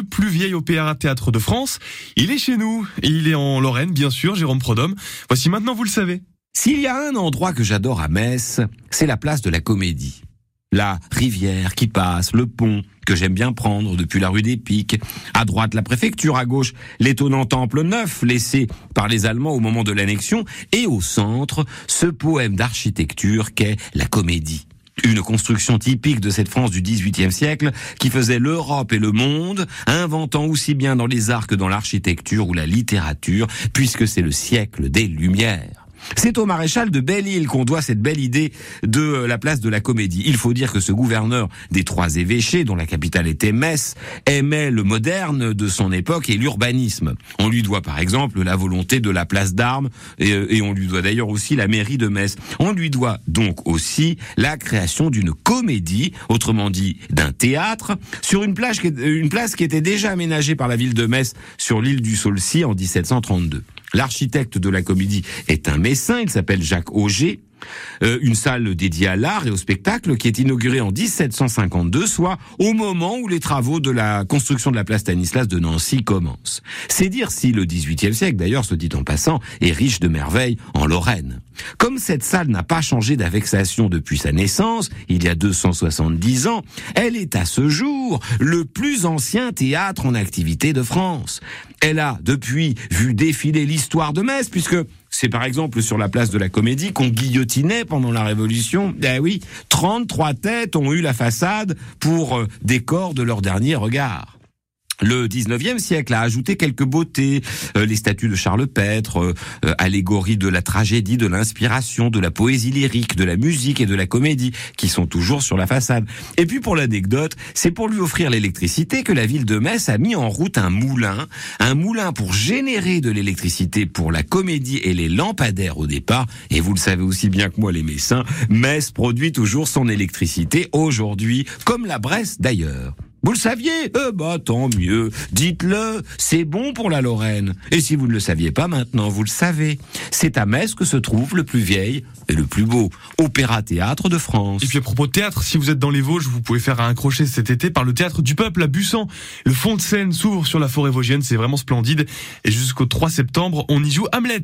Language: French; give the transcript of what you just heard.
le plus vieil opéra-théâtre de France. Il est chez nous, il est en Lorraine, bien sûr, Jérôme Prodhomme. Voici maintenant, vous le savez. S'il y a un endroit que j'adore à Metz, c'est la place de la Comédie. La rivière qui passe, le pont que j'aime bien prendre depuis la rue des Pics, à droite la préfecture, à gauche l'étonnant temple neuf laissé par les Allemands au moment de l'annexion, et au centre ce poème d'architecture qu'est la Comédie. Une construction typique de cette France du XVIIIe siècle qui faisait l'Europe et le monde, inventant aussi bien dans les arts que dans l'architecture ou la littérature, puisque c'est le siècle des Lumières. C'est au maréchal de Belle-Île qu'on doit cette belle idée de euh, la place de la comédie. Il faut dire que ce gouverneur des trois évêchés, dont la capitale était Metz, aimait le moderne de son époque et l'urbanisme. On lui doit par exemple la volonté de la place d'armes et, euh, on lui doit d'ailleurs aussi la mairie de Metz. On lui doit donc aussi la création d'une comédie, autrement dit d'un théâtre, sur une, plage, une place qui était déjà aménagée par la ville de Metz sur l'île du Saulcy en 1732. L'architecte de la comédie est un il s'appelle Jacques Auger. Euh, une salle dédiée à l'art et au spectacle qui est inaugurée en 1752, soit au moment où les travaux de la construction de la place Stanislas de Nancy commencent. C'est dire si le XVIIIe siècle, d'ailleurs, se dit en passant, est riche de merveilles en Lorraine. Comme cette salle n'a pas changé d'avexation depuis sa naissance, il y a 270 ans, elle est à ce jour le plus ancien théâtre en activité de France. Elle a depuis vu défiler l'histoire de Metz, puisque c'est par exemple sur la place de la Comédie qu'on guillotinait pendant la Révolution. Eh oui, 33 têtes ont eu la façade pour euh, décor de leur dernier regard. Le 19e siècle a ajouté quelques beautés, euh, les statues de Charles Petre, euh, euh, de la tragédie, de l'inspiration, de la poésie lyrique, de la musique et de la comédie, qui sont toujours sur la façade. Et puis pour l'anecdote, c'est pour lui offrir l'électricité que la ville de Metz a mis en route un moulin, un moulin pour générer de l'électricité pour la comédie et les lampadaires au départ. Et vous le savez aussi bien que moi les Messins, Metz produit toujours son électricité aujourd'hui, comme la Bresse d'ailleurs. Vous le saviez Eh bah tant mieux. Dites-le, c'est bon pour la Lorraine. Et si vous ne le saviez pas maintenant, vous le savez. C'est à Metz que se trouve le plus vieil et le plus beau opéra-théâtre de France. Et puis à propos de théâtre, si vous êtes dans les Vosges, vous pouvez faire un crochet cet été par le théâtre du peuple à Bussan. Le fond de scène s'ouvre sur la forêt vosgienne, c'est vraiment splendide. Et jusqu'au 3 septembre, on y joue Hamlet.